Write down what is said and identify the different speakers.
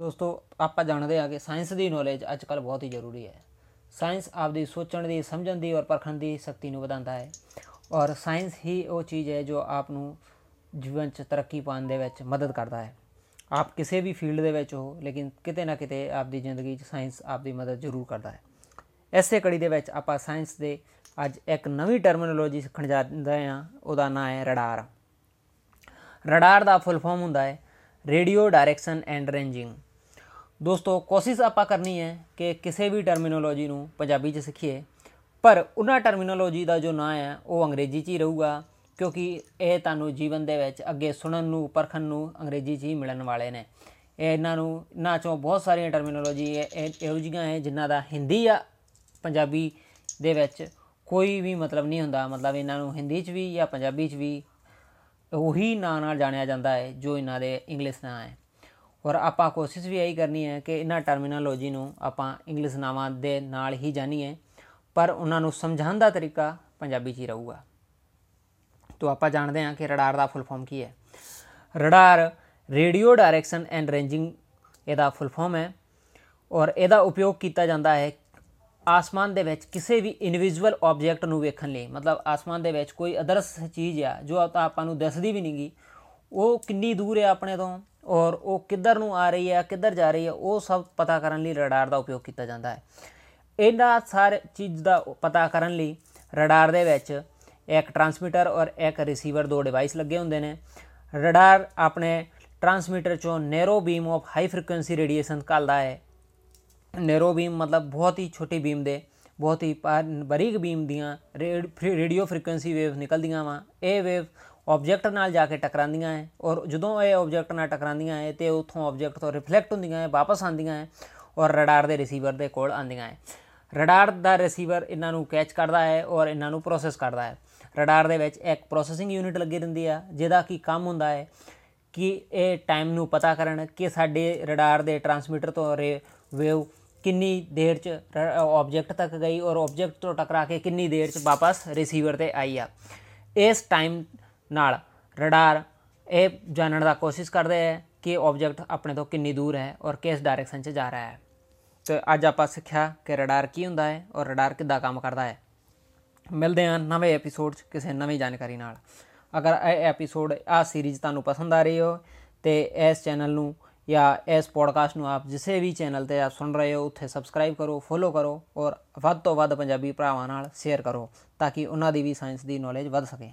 Speaker 1: ਦੋਸਤੋ, ਆਪਾਂ ਜਾਣਦੇ ਹਾਂ ਕਿ ਸਾਇੰਸ ਦੀ ਨੌਲੇਜ ਅੱਜ ਕੱਲ ਬਹੁਤ ਹੀ ਜ਼ਰੂਰੀ ਹੈ। ਸਾਇੰਸ ਆਪਦੀ ਸੋਚਣ ਦੀ, ਸਮਝਣ ਦੀ ਔਰ ਪਰਖਣ ਦੀ ਸ਼ਕਤੀ ਨੂੰ ਵਧਾਉਂਦਾ ਹੈ। ਔਰ ਸਾਇੰਸ ਹੀ ਉਹ ਚੀਜ਼ ਹੈ ਜੋ ਆਪ ਨੂੰ ਜੀਵਨ 'ਚ ਤਰੱਕੀ ਪਾਉਣ ਦੇ ਵਿੱਚ ਮਦਦ ਕਰਦਾ ਹੈ। ਆਪ ਕਿਸੇ ਵੀ ਫੀਲਡ ਦੇ ਵਿੱਚ ਹੋ, ਲੇਕਿਨ ਕਿਤੇ ਨਾ ਕਿਤੇ ਆਪਦੀ ਜ਼ਿੰਦਗੀ 'ਚ ਸਾਇੰਸ ਆਪਦੀ ਮਦਦ ਜ਼ਰੂਰ ਕਰਦਾ ਹੈ। ਐਸੇ ਕੜੀ ਦੇ ਵਿੱਚ ਆਪਾਂ ਸਾਇੰਸ ਦੇ ਅੱਜ ਇੱਕ ਨਵੀਂ ਟਰਮੀਨੋਲੋਜੀ ਸਿੱਖਣ ਜਾਂਦੇ ਹਾਂ, ਉਹਦਾ ਨਾਮ ਹੈ ਰਡਾਰ। ਰਡਾਰ ਦਾ ਫੁੱਲ ਫਾਰਮ ਹੁੰਦਾ ਹੈ ਰੇਡੀਓ ਡਾਇਰੈਕਸ਼ਨ ਐਂਡ ਰੇਂਜਿੰਗ ਦੋਸਤੋ, ਕੋਸ਼ਿਸ਼ ਆਪਾਂ ਕਰਨੀ ਹੈ ਕਿ ਕਿਸੇ ਵੀ ਟਰਮੀਨੋਲੋਜੀ ਨੂੰ ਪੰਜਾਬੀ 'ਚ ਸਿੱਖੀਏ। ਪਰ ਉਹਨਾਂ ਟਰਮੀਨੋਲੋਜੀ ਦਾ ਜੋ ਨਾਂ ਹੈ, ਉਹ ਅੰਗਰੇਜ਼ੀ 'ਚ ਹੀ ਰਹੂਗਾ, ਕਿਉਂਕਿ ਇਹ ਤੁਹਾਨੂੰ ਜੀਵਨ ਦੇ ਵਿੱਚ ਅੱਗੇ ਸੁਣਨ ਨੂੰ, ਪਰਖਣ ਨੂੰ ਅੰਗਰੇਜ਼ੀ 'ਚ ਹੀ ਮਿਲਣ ਵਾਲੇ ਨੇ। ਇਹ ਇਹਨਾਂ ਨੂੰ, ਇਹਨਾਂ ਚੋਂ ਬਹੁਤ ਸਾਰੀਆਂ ਟਰਮੀਨੋਲੋਜੀ ਇਹੋ ਜਿਹੀਆਂ ਹੈ ਜਿਨ੍ਹਾਂ ਦਾ ਹਿੰਦੀ ਜਾਂ ਪੰਜਾਬੀ ਦੇ ਵਿੱਚ ਕੋਈ ਵੀ ਮਤਲਬ ਨਹੀਂ ਹੁੰਦਾ। ਮਤਲਬ ਇਹਨਾਂ ਨੂੰ ਹਿੰਦੀ 'ਚ ਵੀ ਜਾਂ ਪੰਜਾਬੀ 'ਚ ਵੀ ਉਹੀ ਨਾਂ ਨਾਲ ਜਾਣਿਆ ਜਾਂਦਾ ਹੈ, ਜੋ ਇਹਨਾਂ ਦੇ ਇੰਗਲਿਸ਼ ਨਾਂ ਹੈ। ਔਰ ਆਪਾਂ ਕੋਸ਼ਿਸ਼ ਵੀ ਇਹੀ ਕਰਨੀ ਹੈ ਕਿ ਇਹਨਾਂ ਟਰਮੀਨੋਲੋਜੀ ਨੂੰ ਆਪਾਂ ਇੰਗਲਿਸ਼ ਨਾਮਾਂ ਦੇ ਨਾਲ ਹੀ ਜਾਣੀਏ, ਪਰ ਉਹਨਾਂ ਨੂੰ ਸਮਝਾਉਣ ਦਾ ਤਰੀਕਾ ਪੰਜਾਬੀ 'ਚ ਹੀ ਰਹੂਗਾ। ਤੋਂ ਆਪਾਂ ਜਾਣਦੇ ਹਾਂ ਕਿ ਰਡਾਰ ਦਾ ਫੁੱਲ ਫਾਰਮ ਕੀ ਹੈ। Radar radio direction and ranging ਇਹਦਾ ਫੁੱਲ ਫਾਰਮ ਹੈ ਔਰ ਇਹਦਾ ਉਪਯੋਗ ਕੀਤਾ ਜਾਂਦਾ ਹੈ ਆਸਮਾਨ ਦੇ ਵਿੱਚ ਕਿਸੇ ਵੀ ਇਨਵਿਜੂਅਲ ਆਬਜੈਕਟ ਨੂੰ ਵੇਖਣ ਲਈ। ਮਤਲਬ ਆਸਮਾਨ ਦੇ ਵਿੱਚ ਕੋਈ ਅਦਰਸ ਚੀਜ਼ ਆ, ਜੋ ਤਾਂ ਆਪਾਂ ਨੂੰ ਦਿਸਦੀ ਵੀ ਨਹੀਂਗੀ ਉਹ ਕਿੰਨੀ ਦੂਰ ਹੈ ਆਪਣੇ ਤੋਂ? ਔਰ ਉਹ ਕਿੱਧਰ ਨੂੰ ਆ ਰਹੀ ਹੈ, ਕਿੱਧਰ ਜਾ ਰਹੀ ਹੈ, ਉਹ ਸਭ ਪਤਾ ਕਰਨ ਲਈ ਰਡਾਰ ਦਾ ਉਪਯੋਗ ਕੀਤਾ ਜਾਂਦਾ ਹੈ। ਇਹਨਾਂ ਸਾਰੇ ਚੀਜ਼ ਦਾ ਪਤਾ ਕਰਨ ਲਈ ਰਡਾਰ ਦੇ ਵਿੱਚ ਇੱਕ ਟਰਾਂਸਮਿਟਰ ਔਰ ਇੱਕ ਰਿਸੀਵਰ ਦੋ ਡਿਵਾਈਸ ਲੱਗੇ ਹੁੰਦੇ ਨੇ। ਰਡਾਰ ਆਪਣੇ ਟਰਾਂਸਮਿਟਰ ਚੋਂ narrow beam of high frequency radiation ਕੱਲਦਾ ਹੈ। ਨੈਰੋ ਬੀਮ ਮਤਲਬ ਬਹੁਤ ਹੀ ਛੋਟੀ ਬੀਮ ਦੇ, ਬਹੁਤ ਹੀ ਬਰੀਕ ਬੀਮ ਦੀਆਂ ਰੇਡੀਓ ਫ੍ਰੀਕੁਐਂਸੀ ਵੇਵ ਨਿਕਲਦੀਆਂ ਵਾ। ਇਹ ਵੇਵ ਆਬਜੈਕਟ ਨਾਲ ਜਾ ਕੇ ਟਕਰਾਉਂਦੀਆਂ ਹੈ ਔਰ ਜਦੋਂ ਇਹ ਆਬਜੈਕਟ ਨਾਲ ਟਕਰਾਉਂਦੀਆਂ ਹੈ ਤੇ ਉਥੋਂ ਆਬਜੈਕਟ ਤੋਂ ਰਿਫਲੈਕਟ ਹੁੰਦੀਆਂ ਹੈ ਵਾਪਸ ਆਉਂਦੀਆਂ ਹੈ ਔਰ ਰਡਾਰ ਦੇ ਰਿਸੀਵਰ ਦੇ ਕੋਲ ਆਉਂਦੀਆਂ ਹੈ ਰਡਾਰ ਦਾ ਰਿਸੀਵਰ ਇਹਨਾਂ ਨੂੰ ਕੈਚ ਕਰਦਾ ਹੈ ਔਰ ਇਹਨਾਂ ਨੂੰ ਪ੍ਰੋਸੈਸ ਕਰਦਾ ਹੈ ਰਡਾਰ ਦੇ ਵਿੱਚ ਇੱਕ ਪ੍ਰੋਸੈਸਿੰਗ ਯੂਨਿਟ ਲੱਗੀ ਰਹਿੰਦੀ ਆ, ਜਿਹਦਾ ਕੀ ਕੰਮ ਹੁੰਦਾ ਹੈ ਕਿ ਇਹ ਟਾਈਮ ਨੂੰ ਪਤਾ ਕਰਨ ਕਿ ਸਾਡੇ ਰਡਾਰ ਦੇ ਟਰਾਂਸਮਿਟਰ ਤੋਂ ਵੇਵ ਕਿੰਨੀ ਦੇਰ ਚ ਆਬਜੈਕਟ ਤੱਕ ਗਈ ਔਰ ਆਬਜੈਕਟ ਤੋਂ ਟਕਰਾ ਕੇ ਕਿੰਨੀ ਦੇਰ ਚ ਵਾਪਸ ਰਿਸੀਵਰ ਤੇ ਆਈ ਆ। ਇਸ ਟਾਈਮ ਨਾਲ ਰਡਾਰ ਇਹ ਜਾਣਨ ਦਾ ਕੋਸ਼ਿਸ਼ ਕਰਦਾ ਹੈ ਕਿ ਆਬਜੈਕਟ ਆਪਣੇ ਤੋਂ ਕਿੰਨੀ ਦੂਰ ਹੈ ਔਰ ਕਿਸ ਡਾਇਰੈਕਸ਼ਨ 'ਚ ਜਾ ਰਿਹਾ ਹੈ। ਤੇ ਅੱਜ ਆਪਾਂ ਸਿੱਖਿਆ ਕਿ ਰਡਾਰ ਕੀ ਹੁੰਦਾ ਹੈ ਔਰ ਰਡਾਰ ਕਿੱਦਾਂ ਕੰਮ ਕਰਦਾ ਹੈ। ਮਿਲਦੇ ਹਾਂ ਨਵੇਂ ਐਪੀਸੋਡ 'ਚ ਕਿਸੇ ਨਵੀਂ ਜਾਣਕਾਰੀ ਨਾਲ। ਅਗਰ ਇਹ ਐਪੀਸੋਡ ਆ ਸੀਰੀਜ਼ ਤੁਹਾਨੂੰ ਪਸੰਦ ਆ ਰਹੀ ਹੋ ਤੇ ਇਸ ਚੈਨਲ ਨੂੰ ਜਾਂ ਇਸ ਪੋਡਕਾਸਟ ਨੂੰ ਆਪ ਜਿਸੇ ਵੀ ਚੈਨਲ ਤੇ ਆਪ ਸੁਣ ਰਹੇ ਹੋ, ਉੱਥੇ ਸਬਸਕ੍ਰਾਈਬ ਕਰੋ ਫੋਲੋ ਕਰੋ ਔਰ ਵੱਧ ਤੋਂ ਵੱਧ ਪੰਜਾਬੀ ਭਰਾਵਾਂ ਨਾਲ ਸ਼ੇਅਰ ਕਰੋ ਤਾਂ ਕਿ ਉਹਨਾਂ ਦੀ ਵੀ ਸਾਇੰਸ ਦੀ ਨੌਲੇਜ ਵੱਧ ਸਕੇ।